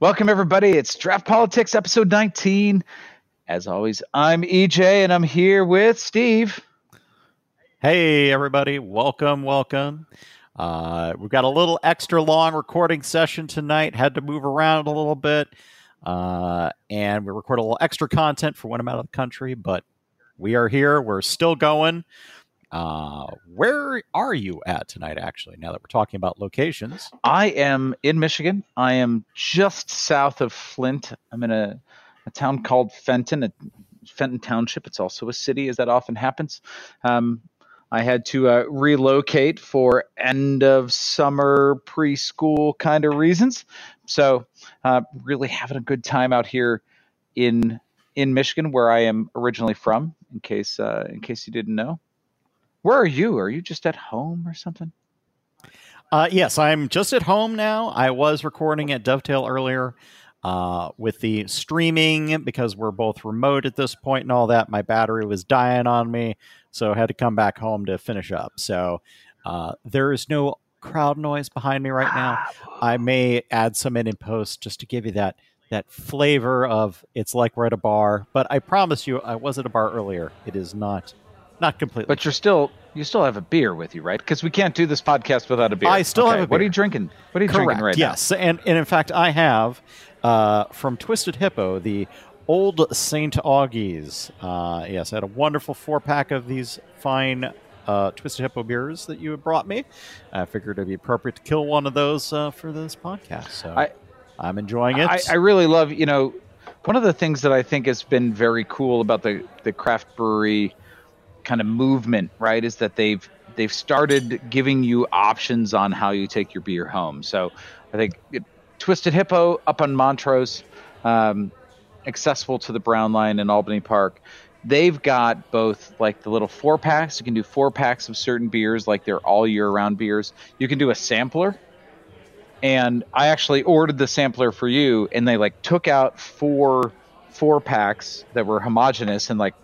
Welcome, everybody. It's Draught Politics, episode 19. As always, I'm EJ, and I'm here with Steve. Hey, everybody. Welcome, welcome. Uh, we've got a little extra long recording session tonight. Had to move around a little bit. Uh, and we record a little extra content for when I'm out of the country, but we are here. We're still going. Uh, where are you at tonight, actually, now that we're talking about locations? I am in Michigan. I am just south of Flint. I'm in a, a town called Fenton, a, Fenton Township. It's also a city, as that often happens. Um, I had to uh, relocate for end of summer preschool kind of reasons. So, uh, really having a good time out here in in Michigan, where I am originally from. In case uh, in case you didn't know, where are you? Are you just at home or something? Uh, yes, I'm just at home now. I was recording at Dovetail earlier. Uh, with the streaming because we're both remote at this point and all that. My battery was dying on me, so I had to come back home to finish up. So uh, there is no crowd noise behind me right now. I may add some in in post just to give you that that flavor of it's like we're at a bar. But I promise you, I was at a bar earlier. It is not not completely. But you're still you still have a beer with you, right? Because we can't do this podcast without a beer. I still Okay, have a beer. What are you drinking? What are you Correct. drinking right now? yes, and and in fact, I have uh, from Twisted Hippo the old Saint Augie's. Uh, yes, I had a wonderful four pack of these fine uh, Twisted Hippo beers that you had brought me. I figured it'd be appropriate to kill one of those uh, for this podcast. So I- I, am enjoying it. I, I really love, you know, one of the things that I think has been very cool about the the craft brewery kind of movement, right, is that they've they've started giving you options on how you take your beer home. So I think it, Twisted Hippo up on Montrose, um, accessible to the Brown Line in Albany Park. They've got both like the little four packs. You can do four packs of certain beers, like they're all year round beers. You can do a sampler, and I actually ordered the sampler for you, and they like took out four four packs that were homogenous and like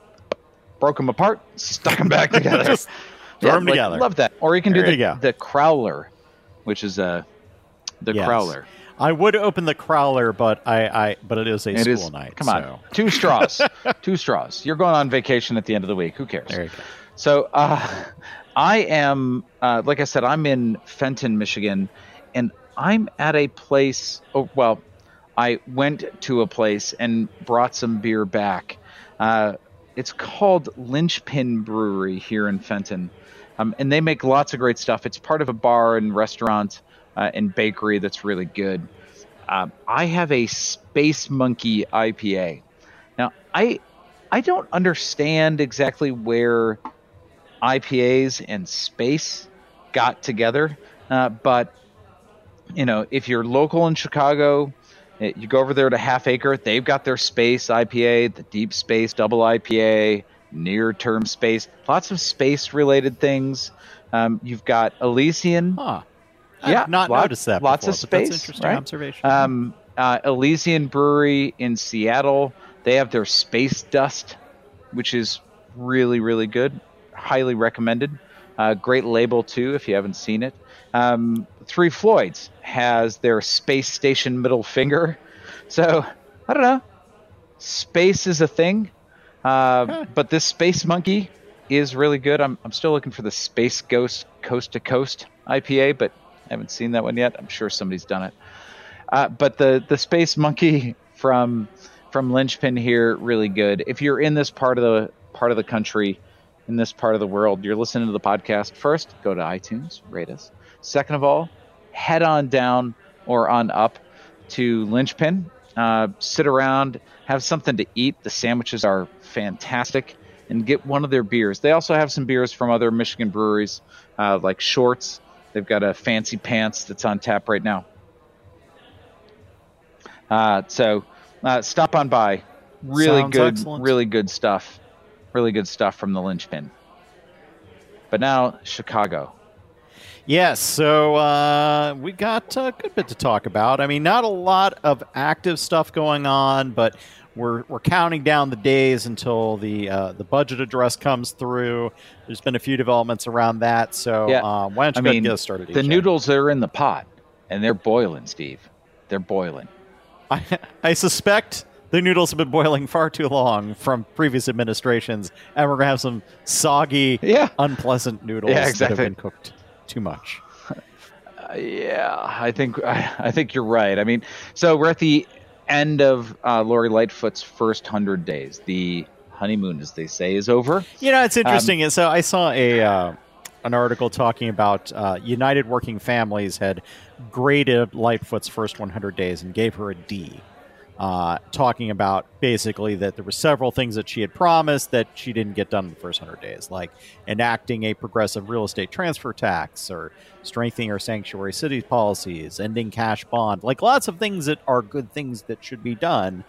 broke them apart, stuck them back together. Just throw 'em like, together. Love that. Or you can do the, the crowler, which is a the Yes. crowler. I would open the crowler, but I, I but it is a It school is. night. Come on, two straws, two straws. You're going on vacation at the end of the week. Who cares? There you go. So uh, I am, uh, like I said, I'm in Fenton, Michigan, and I'm at a place. Oh, well, I went to a place and brought some beer back. Uh, it's called Lynchpin Brewery here in Fenton, um, and they make lots of great stuff. It's part of a bar and restaurant uh, and bakery that's really good. Um, I have a Space Monkey IPA. Now, I I don't understand exactly where IPAs and space got together, uh, but you know, if you're local in Chicago, you go over there to Half Acre. They've got their space IPA, the Deep Space Double IPA, Near Term Space, lots of space related things. Um, you've got Elysian. Huh. Yeah, I've not lot- noticed that. lots of before, but space, That's interesting right? observation. Um, uh, Elysian Brewery in Seattle. They have their Space Dust, which is really, really good. Highly recommended. Uh, great label, too, if you haven't seen it. Um, Three Floyds has their Space Station Middle Finger. So, I don't know. Space is a thing. Uh, Huh. But this Space Monkey is really good. I'm, I'm still looking for the Space Ghost Coast to Coast IPA, but I haven't seen that one yet. I'm sure somebody's done it. Uh, but the the Space Monkey from from Lynchpin here really good. If you're in this part of the part of the country, in this part of the world, you're listening to the podcast. First, go to iTunes, rate us. Second of all, head on down or on up to Lynchpin. Uh, sit around, have something to eat. The sandwiches are fantastic, and get one of their beers. They also have some beers from other Michigan breweries, uh, like Shorts. They've got a Fancy Pants that's on tap right now. Uh, so uh, stop on by. Really Sounds good, excellent. really good stuff. Really good stuff from the Lynchpin. But now Chicago. Yes, so uh, we got a good bit to talk about. I mean, not a lot of active stuff going on, but we're we're counting down the days until the uh, the budget address comes through. There's been a few developments around that, so Yeah. uh, why don't you I mean, get us started? The noodles are in the pot, and they're boiling, Steve. They're boiling. I, I suspect the noodles have been boiling far too long from previous administrations, and we're gonna have some soggy, Yeah. unpleasant noodles Yeah, that have been cooked too much. Uh, yeah, I think I, I think you're right. I mean, so we're at the end of uh, Lori Lightfoot's first hundred days. The honeymoon, as they say, is over. You know, it's interesting. and so I saw a uh, an article talking about uh, United Working Families had graded Lightfoot's first 100 days and gave her a D. Uh, talking about basically that there were several things that she had promised that she didn't get done in the first 100 days, like enacting a progressive real estate transfer tax or strengthening our sanctuary cities policies, ending cash bond, like lots of things that are good things that should be done.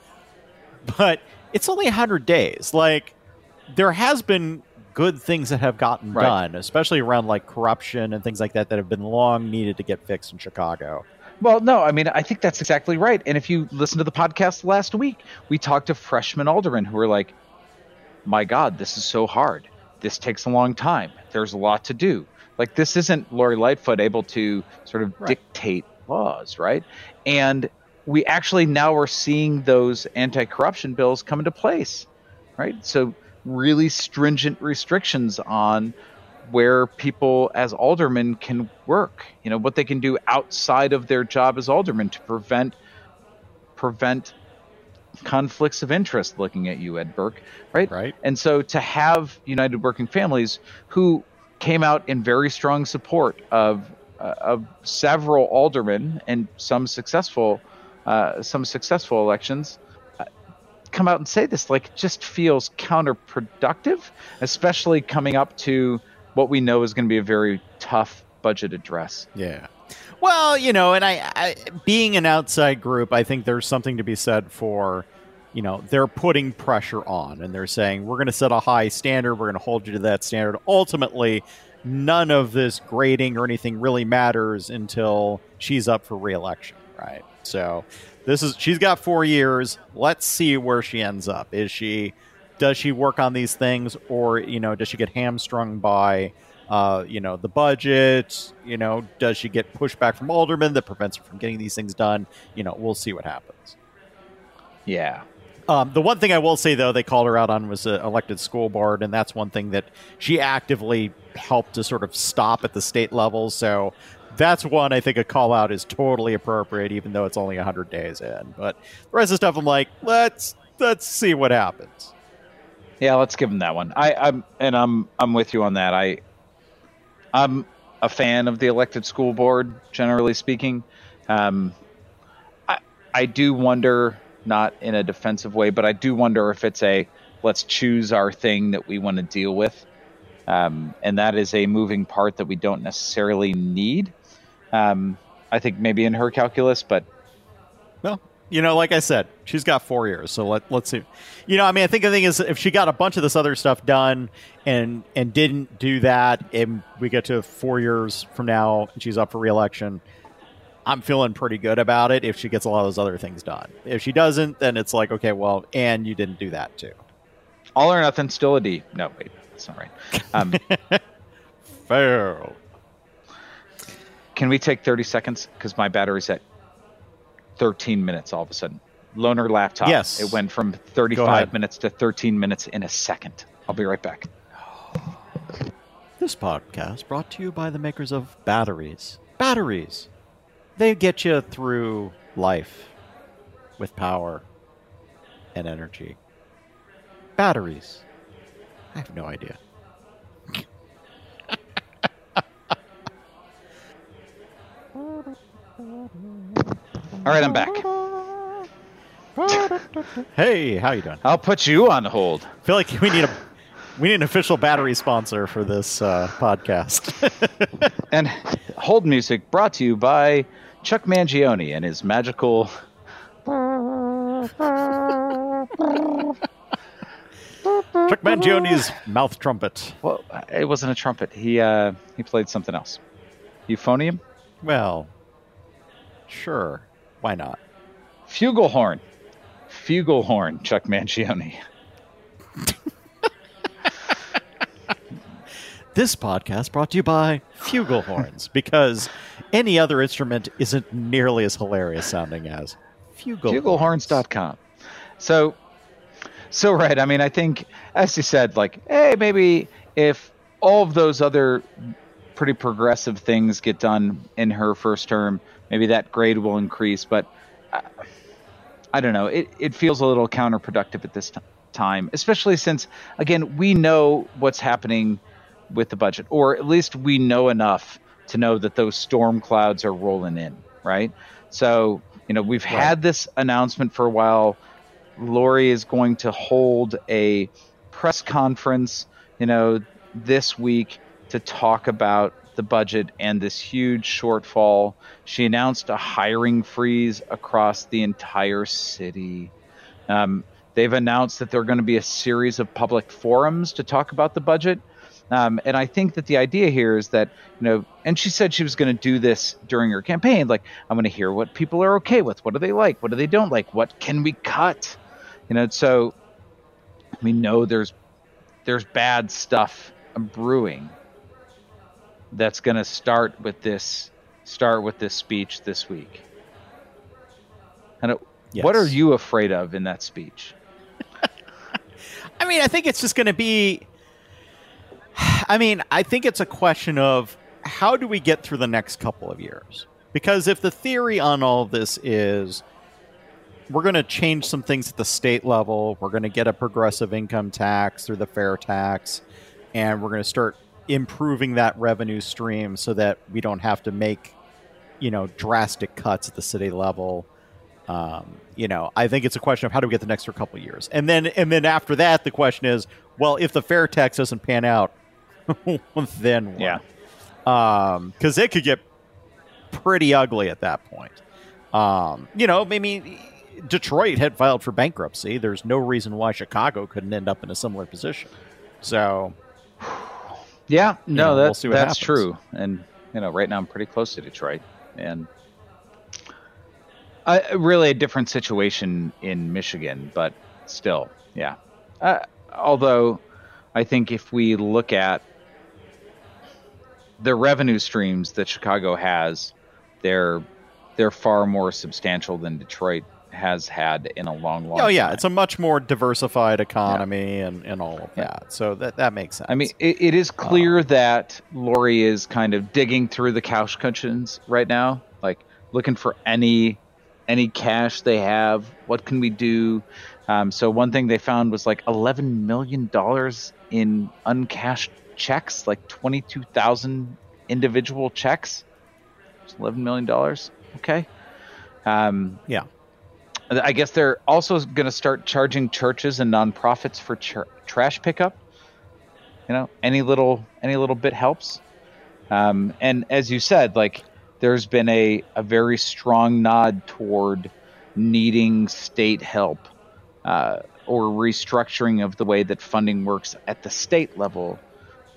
But it's only 100 days. Like, there has been good things that have gotten Right. done, especially around like corruption and things like that that have been long needed to get fixed in Chicago. Well, no, I mean, I think that's exactly right. And if you listen to the podcast last week, we talked to freshman aldermen who were like, my God, this is so hard. This takes a long time. There's a lot to do. Like, this isn't Lori Lightfoot able to sort of Right. dictate laws, right? And we actually now are seeing those anti corruption bills come into place, right? So, really stringent restrictions on where people as aldermen can work you know what they can do outside of their job as aldermen to prevent prevent conflicts of interest looking at you ed burke right Right. and so to have united working families who came out in very strong support of uh, of several aldermen and some successful uh, some successful elections uh, come out and say this like it just feels counterproductive especially coming up to what we know is going to be a very tough budget address Yeah. Well, you know, and I, I being an outside group, I think there's something to be said for, you know, they're putting pressure on and they're saying we're going to set a high standard, we're going to hold you to that standard. Ultimately, none of this grading or anything really matters until she's up for reelection, right? So, this is she's got 4 years. Let's see where she ends up. Is she does she work on these things or, you know, does she get hamstrung by uh, you know, the budget, you know, does she get pushback from aldermen that prevents her from getting these things done? You know, we'll see what happens. yeah Um, the one thing I will say, though, they called her out on was uh, elected school board, and that's one thing that she actively helped to sort of stop at the state level. So that's one I think a call out is totally appropriate, even though it's only 100 days in. But the rest of the stuff, I'm like, let's let's see what happens. Yeah, let's give him that one. I, I'm and I'm I'm with you on that. I I'm a fan of the elected school board, generally speaking. Um, I I do wonder, not in a defensive way, but I do wonder if it's a let's choose our thing that we want to deal with, um, and that is a moving part that we don't necessarily need. Um, I think maybe in her calculus, but Well, you know, like I said, she's got four years, so let let's see. You know, I mean, I think the thing is, if she got a bunch of this other stuff done and and didn't do that, and we get to four years from now and she's up for reelection, I'm feeling pretty good about it. If she gets a lot of those other things done, if she doesn't, then it's like, okay, well, and you didn't do that too. all or nothing, still a D. No, wait, that's not right. Um, Fail. Can we take 30 seconds? Because my battery's at 13 minutes all of a sudden. Loaner laptop. Yes. It went from 35 minutes to 13 minutes in a second. I'll be right back. This podcast brought to you by the makers of batteries. Batteries. They get you through life with power and energy. Batteries. I have no idea. All right, I'm back. Hey, how you doing? I'll put you on hold. I feel like we need a we need an official battery sponsor for this uh, podcast. And hold music brought to you by Chuck Mangione and his magical. Chuck Mangione's mouth trumpet. Well, it wasn't a trumpet. He uh, he played something else. Euphonium, Well, sure. Why not? flugelhorn, flugelhorn. Chuck Mangione. This podcast brought to you by flugelhorns because any other instrument isn't nearly as hilarious sounding as Fugle fuglehorns.com. So, so right. I mean, I think, as you said, like, hey, maybe if all of those other pretty progressive things get done in her first term, maybe that grade will increase. But uh, I don't know. It it feels a little counterproductive at this t- time, especially since again we know what's happening with the budget, or at least we know enough to know that those storm clouds are rolling in, right? So you know we've right. had this announcement for a while. Lori is going to hold a press conference, you know, this week to talk about the budget and this huge shortfall. She announced a hiring freeze across the entire city. Um, they've announced that there are going to be a series of public forums to talk about the budget. Um, and I think that the idea here is that, you know, and she said she was going to do this during her campaign. Like, I'm going to hear what people are okay with. What do they like? What do they don't like? What can we cut? You know, so we know there's there's bad stuff brewing that's going to start with this start with this speech this week. And yes. what are you afraid of in that speech? I mean, I think it's just going to be I mean, I think it's a question of how do we get through the next couple of years? Because if the theory on all of this is we're going to change some things at the state level, we're going to get a progressive income tax through the fair tax, and we're going to start improving that revenue stream so that we don't have to make you know drastic cuts at the city level. Um, you know i think it's a question of how do we get the next couple years? And then and then after that the question is well if the fair tax doesn't pan out then what? yeah. Because um, it could get pretty ugly at that point. Um, you know maybe detroit had filed for bankruptcy. There's no reason why chicago couldn't end up in a similar position. So yeah, no, know, that, we'll that's true. And you know, right now I'm pretty close to Detroit, and I, really a different situation in Michigan, but still, yeah. Uh, although, I think if we look at the revenue streams that Chicago has, they're they're far more substantial than Detroit has had in a long, long. Oh yeah, time. it's a much more diversified economy yeah. and, and all of that. So that that makes sense. I mean, it, it is clear um, that Lori is kind of digging through the couch cushions right now, like looking for any any cash they have. What can we do? Um, so one thing they found was like eleven million dollars in uncashed checks, like twenty two thousand individual checks. It's eleven million dollars. Okay. Um, yeah. I guess they're also going to start charging churches and nonprofits for trash pickup. You know, any little any little bit helps. Um, and as you said, like there's been a, a very strong nod toward needing state help uh, or restructuring of the way that funding works at the state level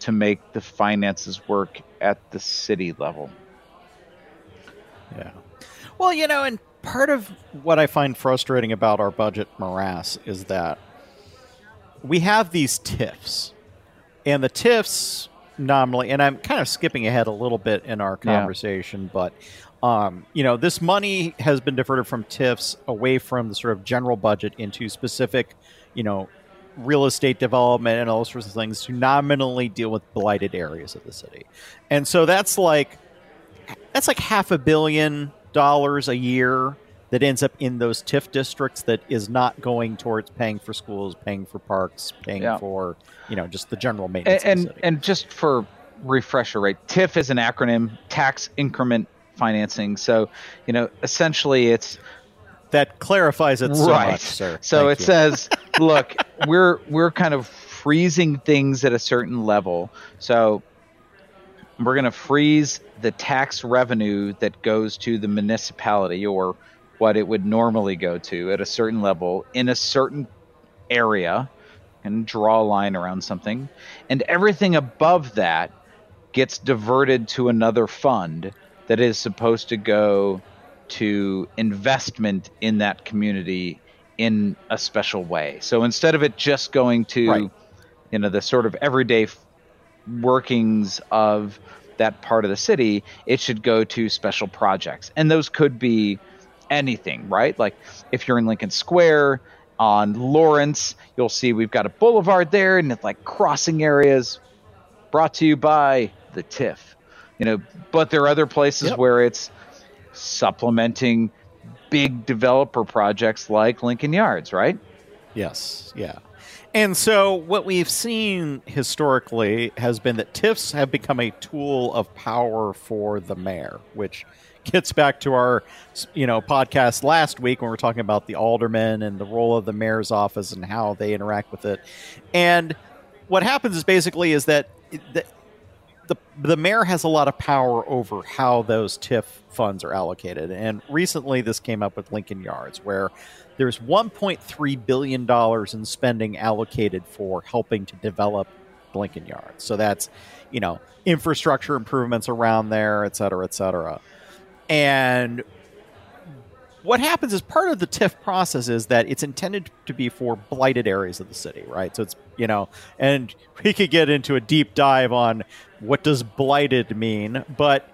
to make the finances work at the city level. Yeah. Well, you know, and part of what I find frustrating about our budget morass is that we have these TIFs, and the TIFs nominally, and I'm kind of skipping ahead a little bit in our conversation, yeah. but um, you know, this money has been diverted from TIFs away from the sort of general budget into specific, you know, real estate development and all sorts of things to nominally deal with blighted areas of the city. And so that's like that's like half a billion dollars a year that ends up in those TIF districts that is not going towards paying for schools, paying for parks, paying yeah. for you know just the general maintenance. And and, and, just for refresher, right? TIF is an acronym, tax increment financing. So you know essentially it's that clarifies it so right. much, sir. So Thank it you. says, look, we're we're kind of freezing things at a certain level. So we're going to freeze the tax revenue that goes to the municipality or what it would normally go to at a certain level in a certain area and draw a line around something and everything above that gets diverted to another fund that is supposed to go to investment in that community in a special way. So instead of it just going to right. you know the sort of everyday workings of that part of the city, it should go to special projects. And those could be anything, right? Like if you're in Lincoln Square on Lawrence, you'll see we've got a boulevard there and it's like crossing areas brought to you by the TIF. You know, but there are other places Yep. where it's supplementing big developer projects like Lincoln Yards, right? Yes, yeah. And so what we've seen historically has been that TIFs have become a tool of power for the mayor, which gets back to our you know podcast last week when we are talking about the aldermen and the role of the mayor's office and how they interact with it. And what happens is basically is that the, the mayor has a lot of power over how those TIF funds are allocated. And recently this came up with Lincoln Yards where there's 1.3 billion dollars in spending allocated for helping to develop Lincoln Yards. So that's, you know, infrastructure improvements around there, et cetera, et cetera. And what happens is part of the TIF process is that it's intended to be for blighted areas of the city, right? So it's, you know, and we could get into a deep dive on what does blighted mean, but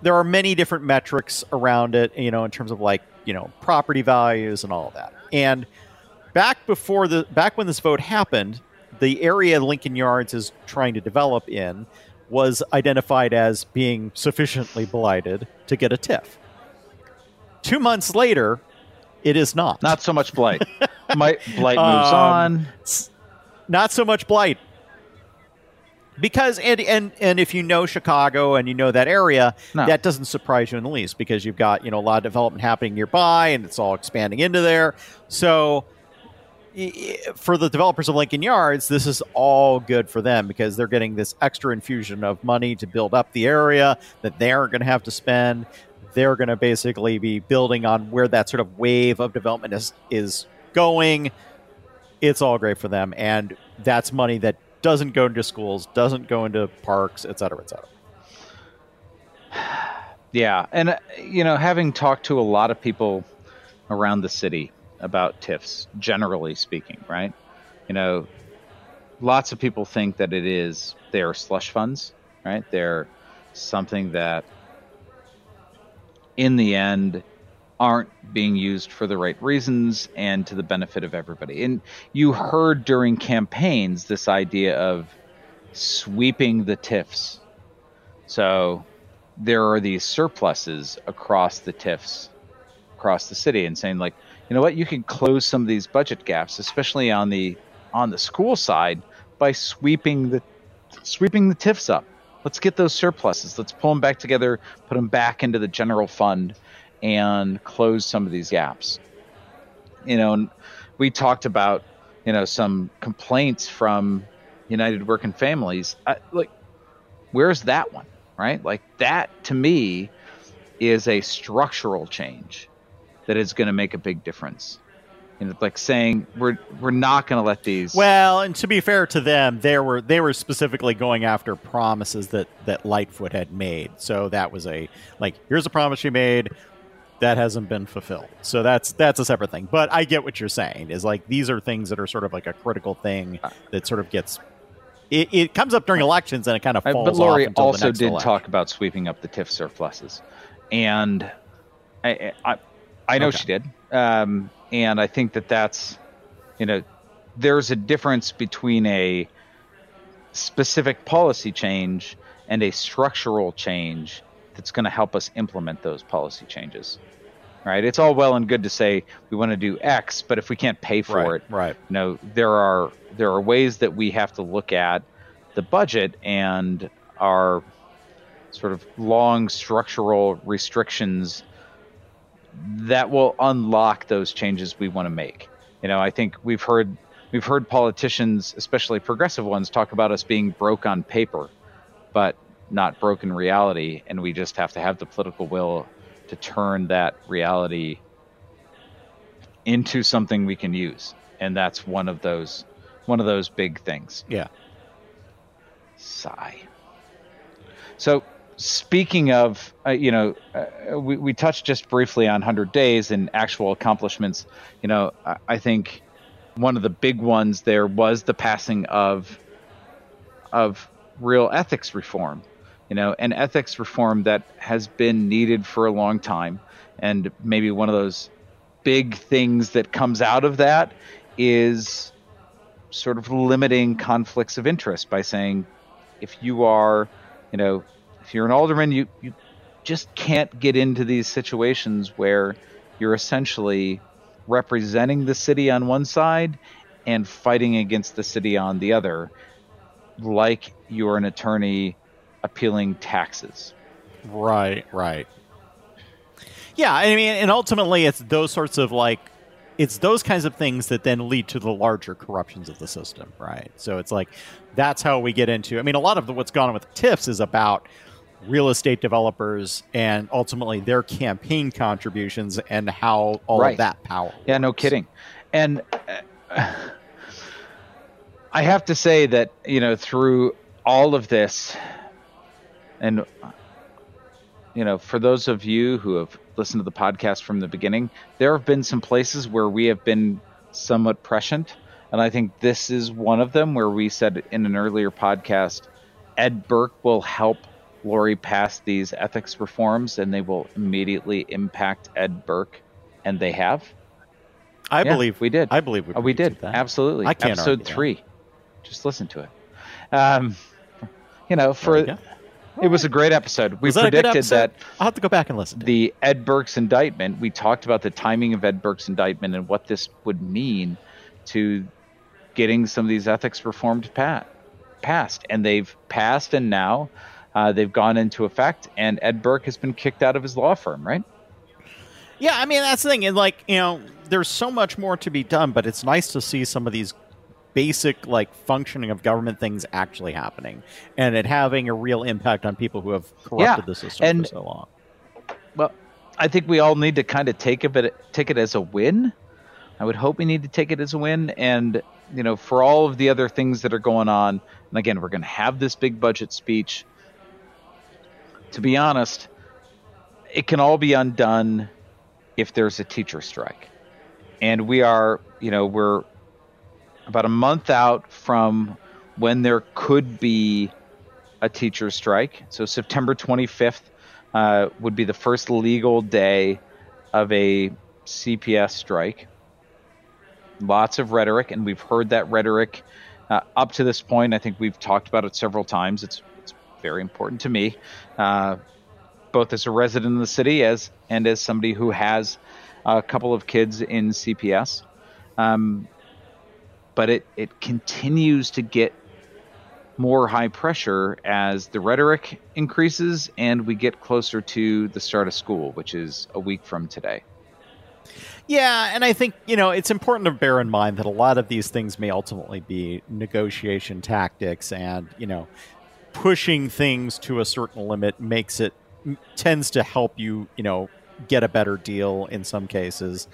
there are many different metrics around it, you know, in terms of like, you know, property values and all of that. And back before the back when this vote happened, the area Lincoln Yards is trying to develop in was identified as being sufficiently blighted to get a TIF. Two months later, it is not. Not so much blight. My blight moves Um, on. Not so much blight. Because and and and if you know chicago and you know that area No. that doesn't surprise you in the least because you've got you know a lot of development happening nearby and it's all expanding into there. So for the developers of lincoln yards this is all good for them because they're getting this extra infusion of money to build up the area that they aren't going to have to spend. They're going to basically be building on where that sort of wave of development is is going it's all great for them and that's money that doesn't go into schools doesn't go into parks et cetera et cetera Yeah, and uh, you know, having talked to a lot of people around the city about TIFs, generally speaking, right? You know, lots of people think that it is they're slush funds, right? They're something that, in the end, aren't being used for the right reasons and to the benefit of everybody. And you heard during campaigns this idea of sweeping the TIFs. So there are these surpluses across the TIFs across the city and saying like, you know what, you can close some of these budget gaps, especially on the on the school side, by sweeping the sweeping the TIFs up. Let's get those surpluses. Let's pull them back together, put them back into the general fund, and close some of these gaps. You know, we talked about you know some complaints from United Working Families. I, like, where's that one? Right? Like that to me is a structural change that is going to make a big difference. You know, like saying we're we're not going to let these. well and to be fair to them they were they were specifically going after promises that that lightfoot had made so that was a like here's a promise you made that hasn't been fulfilled so that's that's a separate thing but i get what you're saying is like these are things that are sort of like a critical thing that sort of gets it, it comes up during elections and it kind of falls but Lori off also did election. talk about sweeping up the TIF surpluses, and I I, I know Okay. she did, um, and I think that that's you know there's a difference between a specific policy change and a structural change that's going to help us implement those policy changes. Right? It's all well and good to say we want to do X, but if we can't pay for right it, right you know there are there are ways that we have to look at the budget and our sort of long structural restrictions that will unlock those changes we want to make you know i think we've heard we've heard politicians especially progressive ones talk about us being broke on paper but not broke in reality and we just have to have the political will to turn that reality into something we can use. And that's one of those one of those big things. Yeah. Sigh. So speaking of uh, you know uh, we, we touched just briefly on 100 days and actual accomplishments. You know I, I think one of the big ones there was the passing of of real ethics reform you know, an ethics reform that has been needed for a long time. And maybe one of those big things that comes out of that is sort of limiting conflicts of interest by saying if you are, you know, if you're an alderman, you, you just can't get into these situations where you're essentially representing the city on one side and fighting against the city on the other, like you're an attorney appealing taxes. Right, right. Yeah, I mean, and ultimately, it's those sorts of like, it's those kinds of things that then lead to the larger corruptions of the system, right? So it's like, that's how we get into. I mean, a lot of the, what's gone on with TIFs is about real estate developers and ultimately their campaign contributions and how all right. of that power. Yeah, no kidding. And uh, I have to say that you know through all of this, and you know, for those of you who have listened to the podcast from the beginning, there have been some places where we have been somewhat prescient. And I think this is one of them where we said in an earlier podcast, Ed Burke will help Lori pass these ethics reforms and they will immediately impact Ed Burke. And they have. I yeah, believe we did. I believe we, oh, we did. That. Absolutely. I can't Episode three. That. Just listen to it. Um, you know, for it was a great episode. We predicted episode? that. I'll have to go back and listen. the Ed Burke's indictment. We talked about the timing of Ed Burke's indictment and what this would mean to getting some of these ethics reformed pat, passed, and they've passed, and now uh, they've gone into effect. And Ed Burke has been kicked out of his law firm, right? Yeah, I mean that's the thing. And like you know, there's so much more to be done, but it's nice to see some of these basic like functioning of government things actually happening and it having a real impact on people who have corrupted yeah. the system and, for so long. Well, I think we all need to kind of take a bit take it as a win. I would hope we need to take it as a win and you know for all of the other things that are going on and again we're going to have this big budget speech to be honest it can all be undone if there's a teacher strike and we are you know we're about a month out from when there could be a teacher strike. So September 25th uh, would be the first legal day of a CPS strike. Lots of rhetoric, and we've heard that rhetoric uh, up to this point. I think we've talked about it several times. It's it's very important to me, uh, both as a resident of the city as and as somebody who has a couple of kids in CPS. Um, but it, it continues to get more high pressure as the rhetoric increases and we get closer to the start of school, which is a week from today. Yeah, and I think, you know, it's important to bear in mind that a lot of these things may ultimately be negotiation tactics and, you know, pushing things to a certain limit makes it tends to help you, you know, get a better deal in some cases.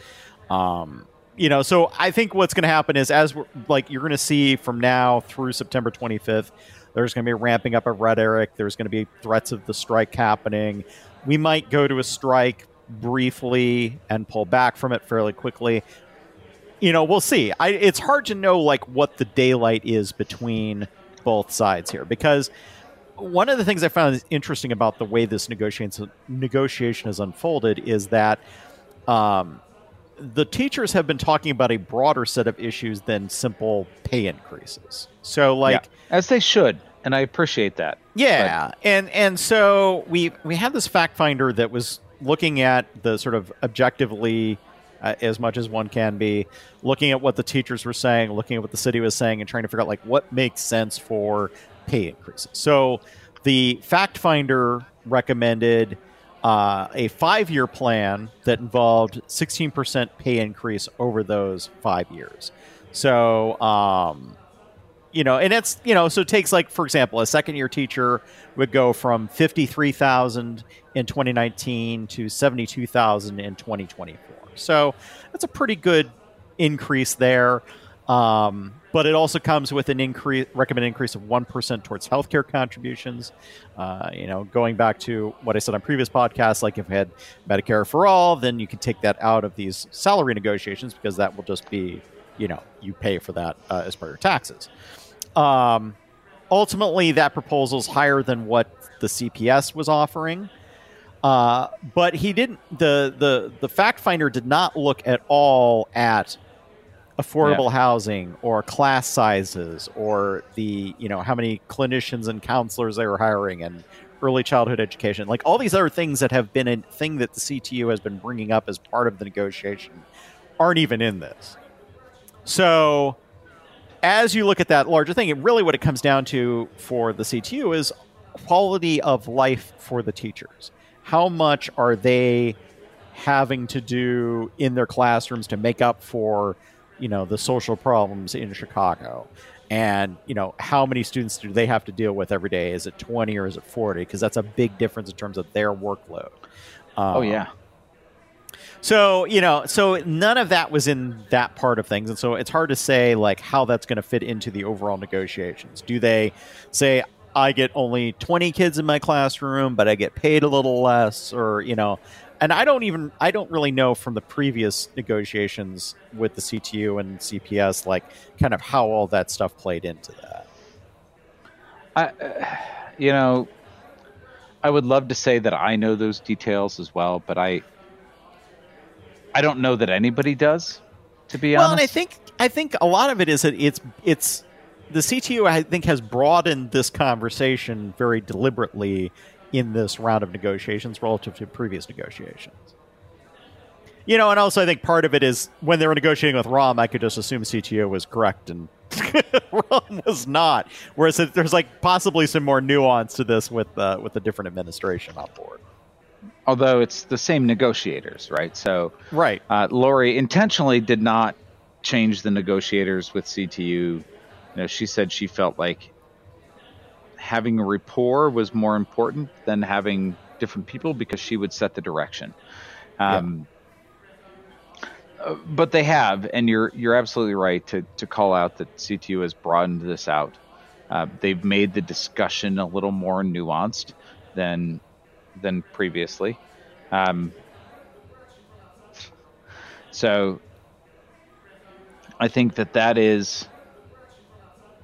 Um, you know, so I think what's going to happen is as we're like you're going to see from now through September 25th, there's going to be ramping up of rhetoric. There's going to be threats of the strike happening. We might go to a strike briefly and pull back from it fairly quickly. You know, we'll see. I, it's hard to know like what the daylight is between both sides here because one of the things I found interesting about the way this negotiation negotiation has unfolded is that um, the teachers have been talking about a broader set of issues than simple pay increases. So, like, yeah, as they should, and I appreciate that. Yeah, but. and and so we we had this fact finder that was looking at the sort of objectively. Uh, as much as one can be, looking at what the teachers were saying, looking at what the city was saying, and trying to figure out like what makes sense for pay increases. So, the fact finder recommended uh, a five year plan that involved 16% pay increase over those five years. So, um, you know, and it's, you know, so it takes like, for example, a second year teacher would go from 53,000 in 2019 to 72,000 in 2024. So that's a pretty good increase there. Um, but it also comes with an increase, recommended increase of one percent towards healthcare contributions. Uh, you know, going back to what I said on previous podcasts, like if we had Medicare for all, then you can take that out of these salary negotiations because that will just be, you know, you pay for that uh, as part of your taxes. Um, ultimately, that proposal is higher than what the CPS was offering. Uh, but he didn't. the the The fact finder did not look at all at affordable yeah. housing or class sizes or the you know how many clinicians and counselors they were hiring and early childhood education like all these other things that have been a thing that the CTU has been bringing up as part of the negotiation aren't even in this so as you look at that larger thing, it really what it comes down to for the CTU is quality of life for the teachers. How much are they having to do in their classrooms to make up for, you know, the social problems in Chicago? And, you know, how many students do they have to deal with every day? Is it 20 or is it 40? Because that's a big difference in terms of their workload. Um, oh, yeah. So, you know, so none of that was in that part of things. And so it's hard to say, like, how that's going to fit into the overall negotiations. Do they say, I get only 20 kids in my classroom, but I get paid a little less, or, you know, and I don't even, I don't really know from the previous negotiations with the CTU and CPS, like, kind of how all that stuff played into that. I, uh, you know, I would love to say that I know those details as well, but I, I don't know that anybody does, to be well, honest. Well, and I think I think a lot of it is that it's it's the CTU I think has broadened this conversation very deliberately in this round of negotiations relative to previous negotiations. You know, and also I think part of it is when they were negotiating with Rahm, I could just assume CTU was correct and Rahm was not. Whereas there's like possibly some more nuance to this with uh, with the different administration on board although it's the same negotiators, right? So, right. Uh, Lori intentionally did not change the negotiators with CTU. You know, she said she felt like having a rapport was more important than having different people because she would set the direction. Um, yeah. uh, but they have, and you're you're absolutely right to to call out that CTU has broadened this out. Uh, they've made the discussion a little more nuanced than than previously. Um, so I think that that is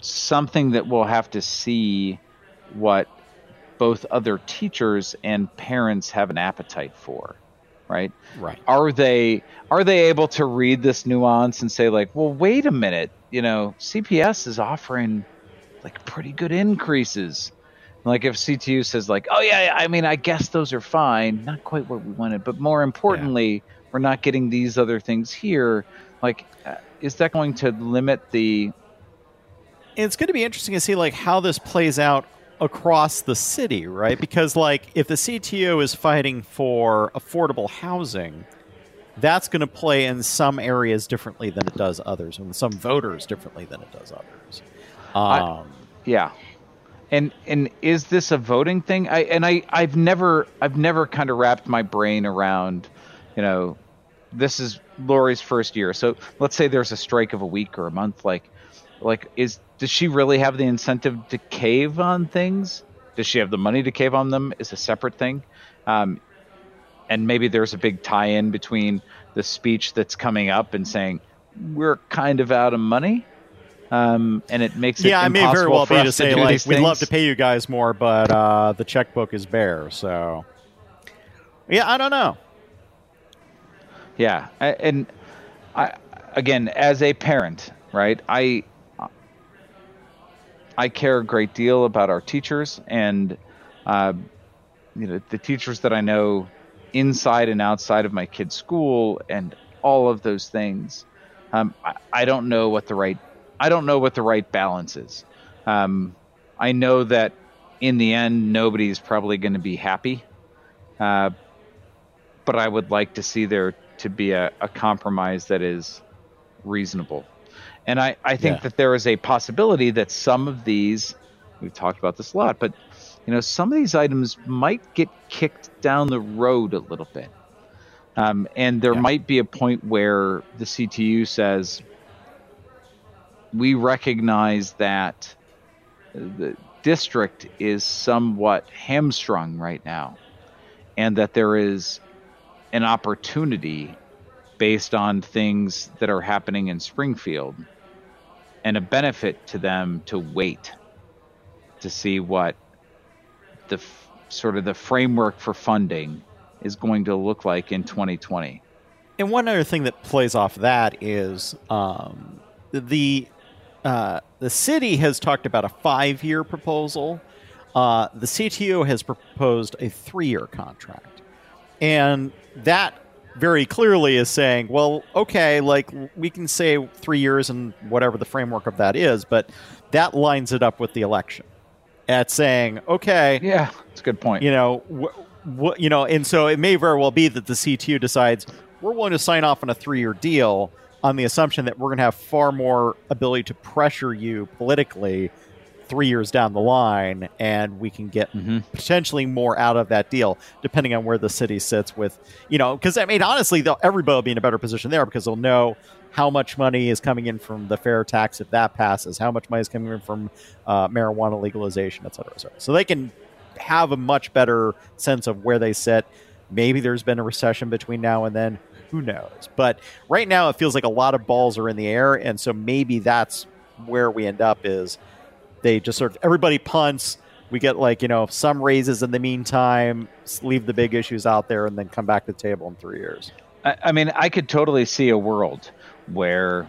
something that we'll have to see what both other teachers and parents have an appetite for right right are they are they able to read this nuance and say like well wait a minute you know cps is offering like pretty good increases like if CTU says like, "Oh yeah, I mean, I guess those are fine, not quite what we wanted, but more importantly, yeah. we're not getting these other things here." Like, uh, is that going to limit the? It's going to be interesting to see like how this plays out across the city, right? Because like if the CTU is fighting for affordable housing, that's going to play in some areas differently than it does others, and some voters differently than it does others. Um, I, yeah, and and is this a voting thing? I and I I've never I've never kind of wrapped my brain around, you know, this is Lori's first year. So let's say there's a strike of a week or a month. Like, like is does she really have the incentive to cave on things? Does she have the money to cave on them? Is a separate thing. Um, and maybe there's a big tie-in between the speech that's coming up and saying we're kind of out of money um, and it makes it yeah, it may very well be to say to like we'd love to pay you guys more, but uh, the checkbook is bare. So yeah, I don't know. Yeah, I, and I again as a parent, right? I I care a great deal about our teachers and uh, you know the teachers that I know inside and outside of my kid's school and all of those things. Um, I, I don't know what the right I don't know what the right balance is. Um, I know that in the end, nobody's probably going to be happy. Uh, but I would like to see there to be a, a compromise that is reasonable. And I, I think yeah. that there is a possibility that some of these, we've talked about this a lot, but you know, some of these items might get kicked down the road a little bit. Um, and there yeah. might be a point where the CTU says, we recognize that the district is somewhat hamstrung right now, and that there is an opportunity based on things that are happening in Springfield and a benefit to them to wait to see what the f- sort of the framework for funding is going to look like in 2020. And one other thing that plays off that is um, the uh, the city has talked about a five year proposal. Uh, the CTU has proposed a three year contract, and that very clearly is saying, well, okay, like we can say three years and whatever the framework of that is, but that lines it up with the election. At saying, okay, yeah, it's a good point. You know, wh- wh- you know, and so it may very well be that the CTU decides we're willing to sign off on a three-year deal on the assumption that we're going to have far more ability to pressure you politically three years down the line, and we can get mm-hmm. potentially more out of that deal, depending on where the city sits with, you know, because I mean, honestly, everybody will be in a better position there because they'll know how much money is coming in from the fair tax if that passes, how much money is coming in from uh, marijuana legalization, et cetera, et cetera. So they can have a much better sense of where they sit. Maybe there's been a recession between now and then. Who knows? But right now, it feels like a lot of balls are in the air, and so maybe that's where we end up. Is they just sort of everybody punts. We get like you know some raises in the meantime, leave the big issues out there, and then come back to the table in three years. I, I mean, I could totally see a world where,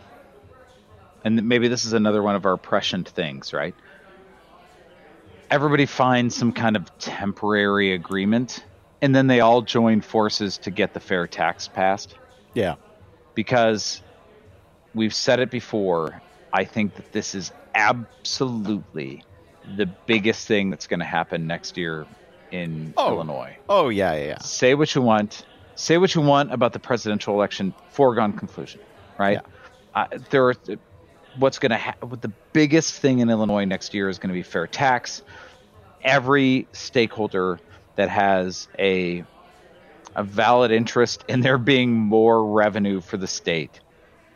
and maybe this is another one of our prescient things, right? Everybody finds some kind of temporary agreement, and then they all join forces to get the fair tax passed. Yeah. Because we've said it before, I think that this is absolutely the biggest thing that's going to happen next year in oh. Illinois. Oh yeah, yeah, yeah. Say what you want. Say what you want about the presidential election. Foregone conclusion right? Yeah. Uh, there are what's going to happen. The biggest thing in Illinois next year is going to be fair tax. Every stakeholder that has a a valid interest in there being more revenue for the state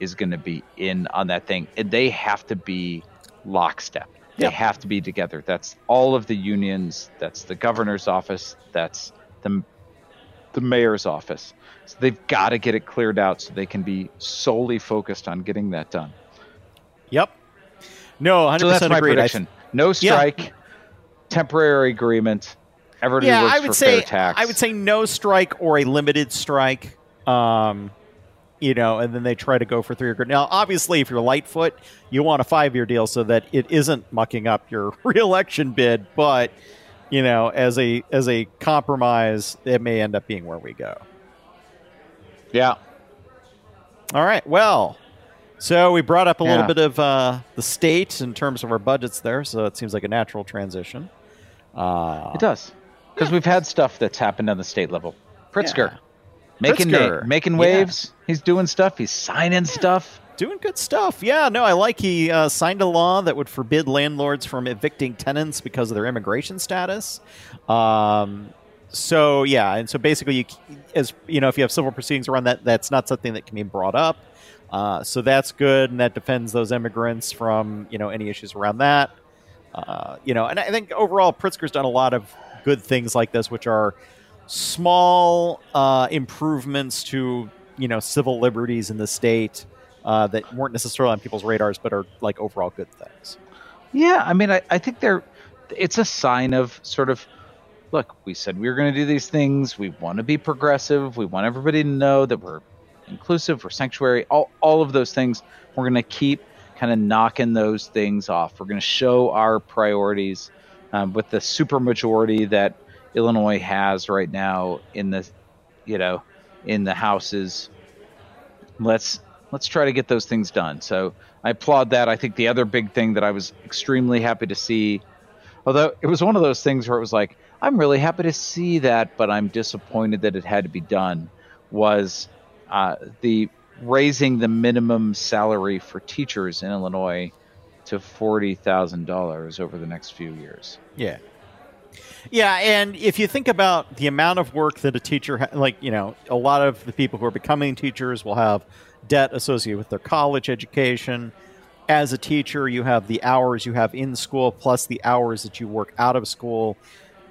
is going to be in on that thing, and they have to be lockstep. They yep. have to be together. That's all of the unions. That's the governor's office. That's the the mayor's office. So they've got to get it cleared out so they can be solely focused on getting that done. Yep. No, 100% so that's my agreed. prediction. No strike, yeah. temporary agreement. Everybody yeah, works I would for say fair tax. I would say no strike or a limited strike. Um, you know, and then they try to go for three year. Now, obviously, if you're Lightfoot, you want a five year deal so that it isn't mucking up your reelection bid. But you know, as a as a compromise, it may end up being where we go. Yeah. All right. Well, so we brought up a yeah. little bit of uh, the state in terms of our budgets there, so it seems like a natural transition. Uh, it does, because yeah. we've had stuff that's happened on the state level. Pritzker, yeah. Making Pritzker. Making waves. He's doing stuff. He's signing stuff. Doing good stuff. Yeah, no, I like he uh, signed a law that would forbid landlords from evicting tenants because of their immigration status. Um, so yeah, and so basically, you as you know, if you have civil proceedings around that, that's not something that can be brought up. Uh, so that's good, and that defends those immigrants from you know any issues around that. Uh, you know, and I think overall, Pritzker's done a lot of good things like this, which are small uh, improvements to you know civil liberties in the state uh, that weren't necessarily on people's radars, but are like overall good things. Yeah, I mean, I, I think they're it's a sign of sort of look, we said we were going to do these things. We want to be progressive. We want everybody to know that we're inclusive, we're sanctuary, all, all of those things. We're going to keep kind of knocking those things off. We're going to show our priorities um, with the supermajority that Illinois has right now in the, you know, in the houses. Let's let's try to get those things done. So I applaud that. I think the other big thing that I was extremely happy to see, although it was one of those things where it was like, I'm really happy to see that, but I'm disappointed that it had to be done. Was uh, the raising the minimum salary for teachers in Illinois to forty thousand dollars over the next few years? Yeah, yeah, and if you think about the amount of work that a teacher, ha- like you know, a lot of the people who are becoming teachers will have debt associated with their college education. As a teacher, you have the hours you have in school plus the hours that you work out of school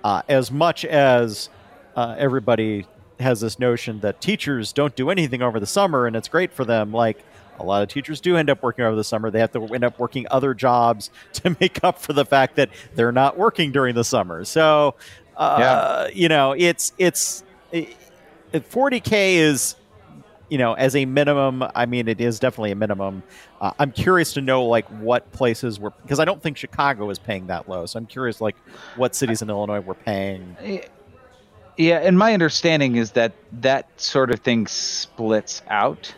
uh, as much as uh, everybody has this notion that teachers don't do anything over the summer and it's great for them, like a lot of teachers do end up working over the summer. They have to end up working other jobs to make up for the fact that they're not working during the summer. So, uh, yeah. you know, it's it's it, 40k is you know, as a minimum, I mean, it is definitely a minimum. Uh, I'm curious to know like what places were because I don't think Chicago is paying that low. So I'm curious like what cities in Illinois were paying. Yeah, and my understanding is that that sort of thing splits out.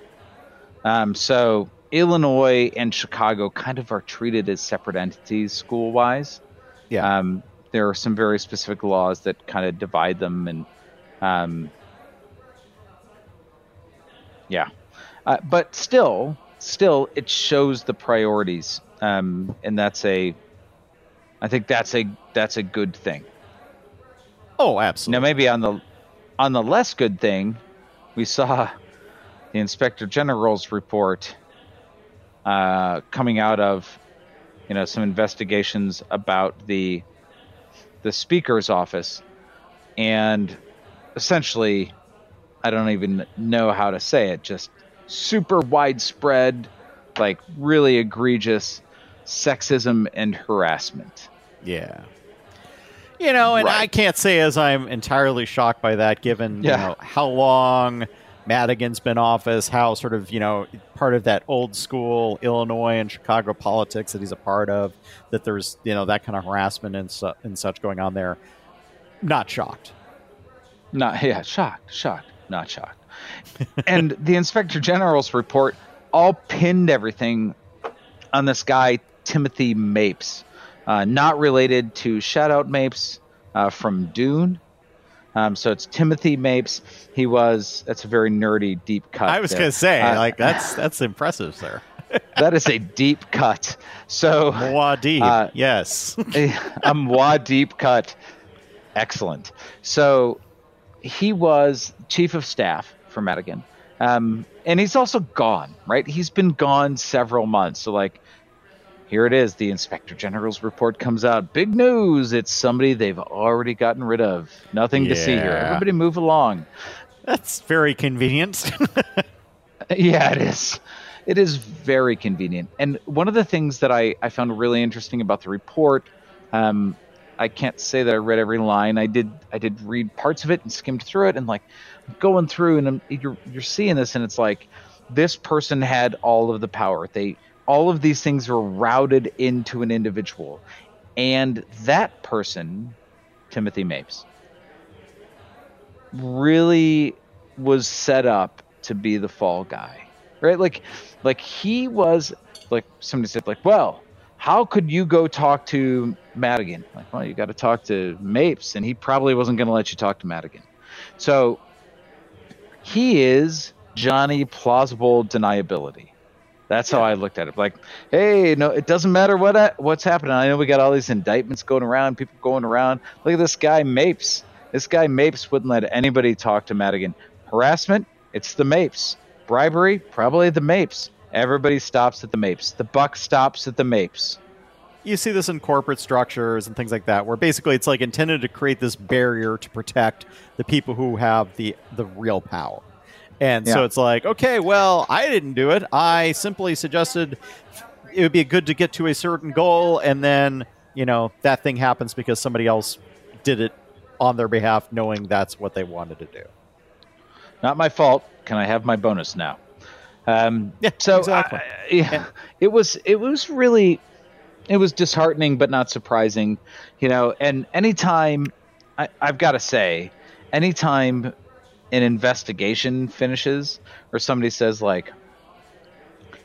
Um, so Illinois and Chicago kind of are treated as separate entities school wise. Yeah. Um, there are some very specific laws that kind of divide them, and um, yeah, uh, but still, still, it shows the priorities, um, and that's a, I think that's a that's a good thing. Oh, absolutely. Now, maybe on the on the less good thing, we saw the inspector general's report uh, coming out of you know some investigations about the the speaker's office and essentially i don't even know how to say it just super widespread like really egregious sexism and harassment yeah you know and right. i can't say as i'm entirely shocked by that given yeah. you know how long Madigan's been office, how sort of, you know, part of that old school Illinois and Chicago politics that he's a part of, that there's, you know, that kind of harassment and, su- and such going on there. Not shocked. Not, yeah, shocked, shocked, not shocked. and the inspector general's report all pinned everything on this guy, Timothy Mapes, uh, not related to Shadout Mapes uh, from Dune um, so it's Timothy Mapes. He was. That's a very nerdy, deep cut. I was going to say, uh, like that's that's impressive, sir. that is a deep cut. So Muad'Dib, uh, yes, a, a Muad'Dib cut. Excellent. So he was chief of staff for Madigan, um, and he's also gone. Right, he's been gone several months. So like here it is. The inspector general's report comes out. Big news. It's somebody they've already gotten rid of. Nothing yeah. to see here. Everybody move along. That's very convenient. yeah, it is. It is very convenient. And one of the things that I, I found really interesting about the report, um, I can't say that I read every line. I did I did read parts of it and skimmed through it and like going through and I'm, you're you're seeing this and it's like this person had all of the power. They all of these things were routed into an individual. And that person, Timothy Mapes, really was set up to be the fall guy. Right? Like like he was like somebody said like, "Well, how could you go talk to Madigan?" Like, "Well, you got to talk to Mapes and he probably wasn't going to let you talk to Madigan." So he is Johnny plausible deniability. That's yeah. how I looked at it. Like, hey, no, it doesn't matter what uh, what's happening. I know we got all these indictments going around, people going around. Look at this guy Mapes. This guy Mapes wouldn't let anybody talk to Madigan. Harassment, it's the Mapes. Bribery, probably the Mapes. Everybody stops at the Mapes. The buck stops at the Mapes. You see this in corporate structures and things like that, where basically it's like intended to create this barrier to protect the people who have the the real power. And yeah. so it's like, okay, well, I didn't do it. I simply suggested it would be good to get to a certain goal, and then you know that thing happens because somebody else did it on their behalf, knowing that's what they wanted to do. Not my fault. Can I have my bonus now? Um, yeah. So exactly. I, yeah, yeah, it was it was really it was disheartening, but not surprising. You know, and anytime I, I've got to say, anytime an investigation finishes or somebody says like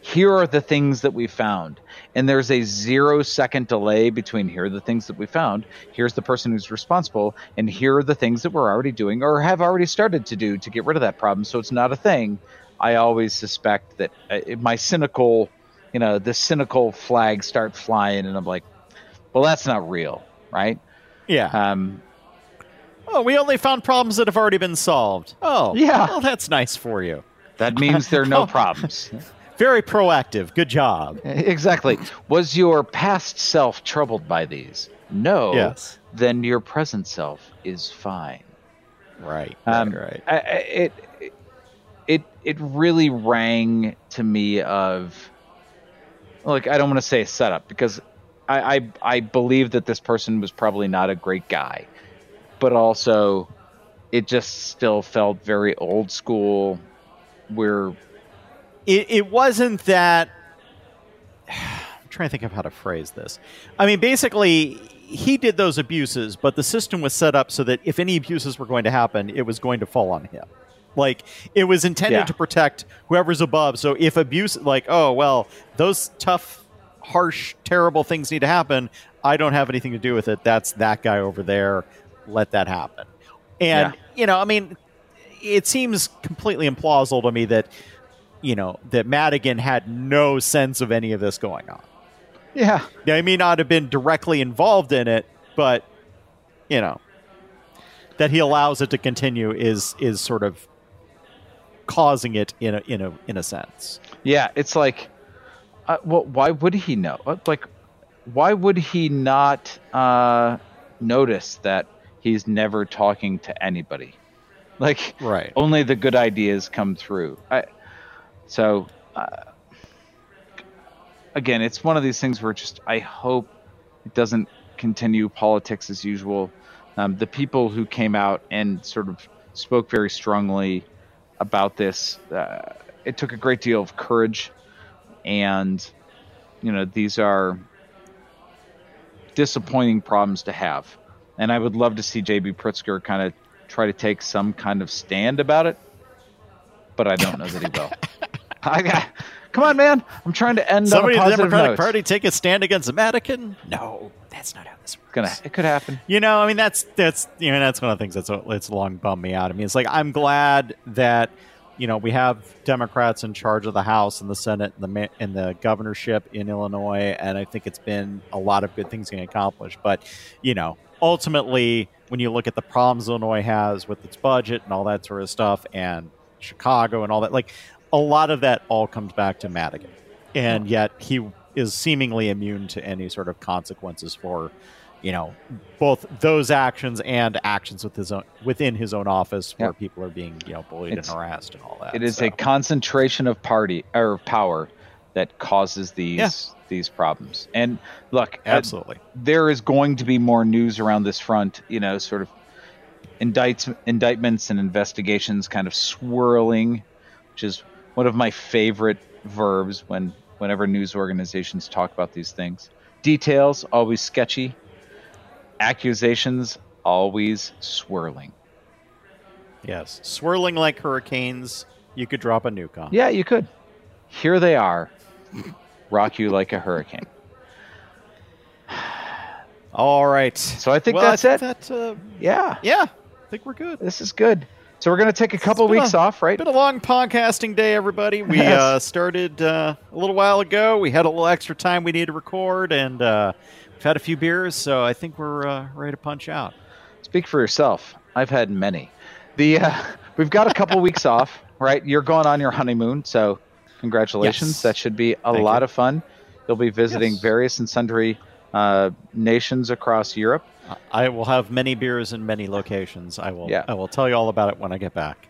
here are the things that we found. And there's a zero second delay between here are the things that we found here's the person who's responsible and here are the things that we're already doing or have already started to do to get rid of that problem. So it's not a thing. I always suspect that uh, my cynical you know the cynical flags start flying and i'm like well that's not real right? Yeah. Um Oh, we only found problems that have already been solved. Oh, yeah. Well, that's nice for you. That means there are no problems. Very proactive. Good job. Exactly. Was your past self troubled by these? No. Yes. Then your present self is fine. Right. Um, right. I, it, it, it it really rang to me of like I don't want to say a setup because I, I I believe that this person was probably not a great guy, but also it just still felt very old school. Where it, it wasn't that. I'm trying to think of how to phrase this. I mean, basically, he did those abuses, but the system was set up so that if any abuses were going to happen, it was going to fall on him. Like it was intended Yeah. to protect whoever's above. So if abuse, like, oh well, those tough, harsh, terrible things need to happen. I don't have anything to do with it. That's that guy over there. Let that happen. And Yeah. you know, I mean, it seems completely implausible to me that you know that Madigan had no sense of any of this going on. yeah, Now, he may not have been directly involved in it, but you know that he allows it to continue is is sort of causing it in a in a in a sense. yeah, it's like, uh, well, why would he know? Like, why would he not uh, notice that he's never talking to anybody? Like, Right. only the good ideas come through. I, so, uh, again, it's one of these things where just I hope it doesn't continue politics as usual. Um, the people who came out and sort of spoke very strongly about this, uh, it took a great deal of courage, and you know these are disappointing problems to have. And I would love to see JB Pritzker kind of try to take some kind of stand about it, but I don't know that he will. I got, come on, man! I'm trying to end Somebody in on the a positive Democratic note. Party take a stand against the Madigan? No, that's not how this works. Gonna, it could happen. You know, I mean, that's that's you know that's one of the things that's it's long bummed me out. I mean, it's like I'm glad that you know we have Democrats in charge of the House and the Senate and the and the governorship in Illinois, and I think it's been a lot of good things getting accomplished. But you know, ultimately, when you look at the problems Illinois has with its budget and all that sort of stuff, and Chicago and all that, like a lot of that all comes back to Madigan, and yet he is seemingly immune to any sort of consequences for you know both those actions and actions with his own within his own office where Yeah. people are being you know bullied It's- and harassed and all that. It is So, a concentration of party or power that causes these Yeah. these problems. And look, uh, absolutely. there is going to be more news around this front. You know, sort of indicts, indictments and investigations kind of swirling, which is one of my favorite verbs when whenever news organizations talk about these things. Details always sketchy. Accusations always swirling. Yes, swirling like hurricanes. You could drop a nuke on. Yeah, you could. Here they are. Rock you like a hurricane. All right. So I think well, that's I it. That, uh, Yeah, yeah, I think we're good. this is good. So we're gonna take a couple weeks a- off, right? Been a long podcasting day, everybody. We Yes. uh, started uh, a little while ago. We had a little extra time we need to record, and uh, we've had a few beers, so I think we're uh, ready to punch out. Speak for yourself. I've had many. The uh, we've got a couple weeks off, right? You're going on your honeymoon, so congratulations. Yes. That should be a Thank lot you. of fun. You'll be visiting Yes. various and sundry uh, nations across Europe. I will have many beers in many locations. I will. Yeah. I will tell you all about it when I get back.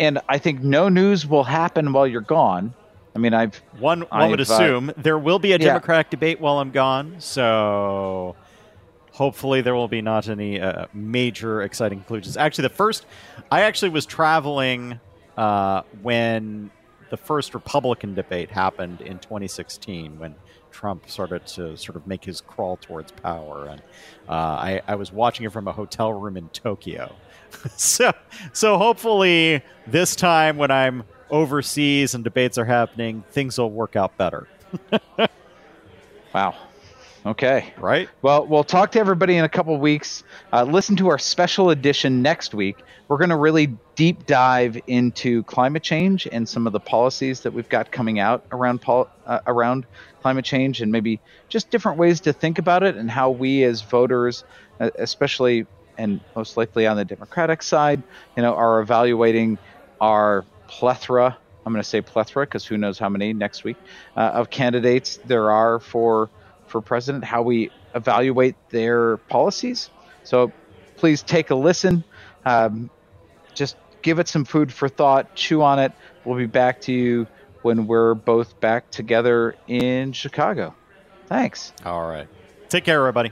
And I think no news will happen while you're gone. I mean, I've One, one would I've, uh, assume there will be a yeah. Democratic debate while I'm gone, so hopefully there will be not any uh, major exciting conclusions. Actually, the first, I actually was traveling uh, when the first Republican debate happened in 2016, when Trump started to sort of make his crawl towards power, and uh, I, I was watching it from a hotel room in Tokyo. so, so hopefully this time when I'm overseas and debates are happening, things will work out better, wow. Okay. right? Well, we'll talk to everybody in a couple weeks. Uh, listen to our special edition next week. We're going to really deep dive into climate change and some of the policies that we've got coming out around pol- uh, around climate change, and maybe just different ways to think about it, and how we as voters, uh, especially and most likely on the Democratic side, you know, are evaluating our plethora. I'm going to say plethora because who knows how many next week uh, of candidates there are for for president, how we evaluate their policies. So please take a listen. Um, just give it some food for thought, chew on it. We'll be back to you when we're both back together in Chicago. Thanks. All right. Take care, everybody.